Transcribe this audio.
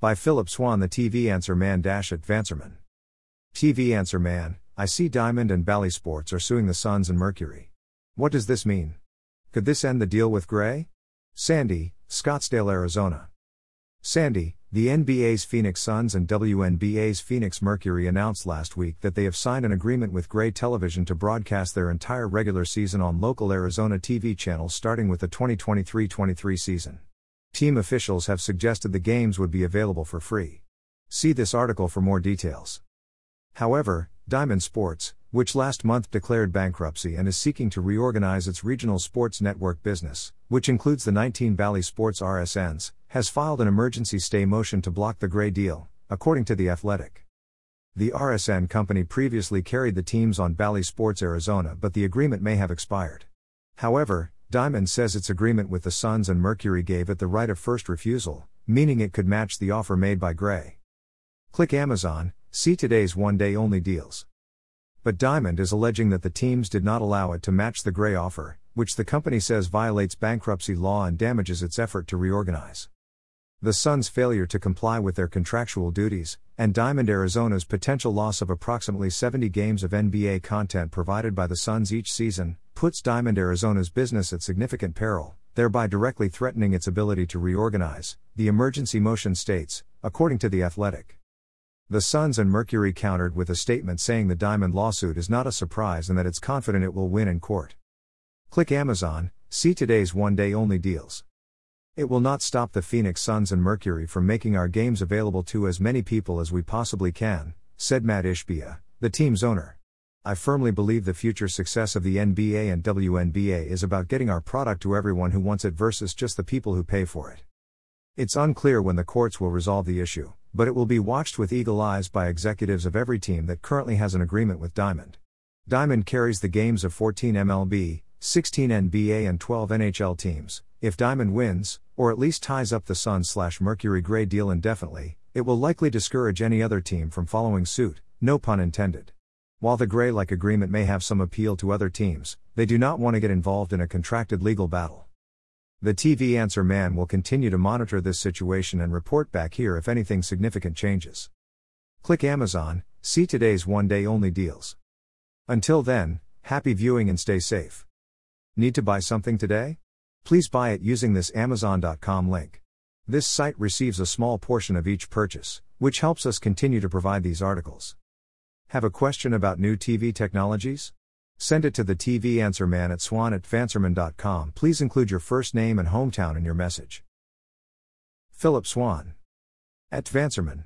By Phillip Swann, the TV Answer Man Vanserman. TV Answer Man, I see Diamond and Bally Sports are suing the Suns and Mercury. What does this mean? Could this end the deal with Gray? Sandy, Scottsdale, Arizona. Sandy, the NBA's Phoenix Suns and WNBA's Phoenix Mercury announced last week that they have signed an agreement with Gray Television to broadcast their entire regular season on local Arizona TV channels starting with the 2023 23 season. Team officials have suggested the games would be available for free. See this article for more details. However, Diamond Sports, which last month declared bankruptcy and is seeking to reorganize its regional sports network business, which includes the 19 Bally Sports RSNs, has filed an emergency stay motion to block the Gray deal, according to The Athletic. The RSN company previously carried the teams on Bally Sports Arizona, but the agreement may have expired. However, Diamond says its agreement with the Suns and Mercury gave it the right of first refusal, meaning it could match the offer made by Gray. Click Amazon, see today's one day only deals. But Diamond is alleging that the teams did not allow it to match the Gray offer, which the company says violates bankruptcy law and damages its effort to reorganize. The Suns' failure to comply with their contractual duties, and Diamond Arizona's potential loss of approximately 70 games of NBA content provided by the Suns each season, puts Diamond Arizona's business at significant peril, thereby directly threatening its ability to reorganize, the emergency motion states, according to The Athletic. The Suns and Mercury countered with a statement saying the Diamond lawsuit is not a surprise and that it's confident it will win in court. Click Amazon, see today's one day only deals. It will not stop the Phoenix Suns and Mercury from making our games available to as many people as we possibly can, said Matt Ishbia, the team's owner. I firmly believe the future success of the NBA and WNBA is about getting our product to everyone who wants it versus just the people who pay for it. It's unclear when the courts will resolve the issue, but it will be watched with eagle eyes by executives of every team that currently has an agreement with Diamond. Diamond carries the games of 14 MLB, 16 NBA, and 12 NHL teams. If Diamond wins, or at least ties up the Sun slash Mercury Gray deal indefinitely, it will likely discourage any other team from following suit, no pun intended. While the Gray like agreement may have some appeal to other teams, they do not want to get involved in a contracted legal battle. The TV Answer Man will continue to monitor this situation and report back here if anything significant changes. Click Amazon, see today's one day only deals. Until then, happy viewing and stay safe. Need to buy something today? Please buy it using this Amazon.com link. This site receives a small portion of each purchase, which helps us continue to provide these articles. Have a question about new TV technologies? Send it to the TV Answer Man at swann at vanserman.com. Please include your first name and hometown in your message. Phillip Swann. At Vanserman.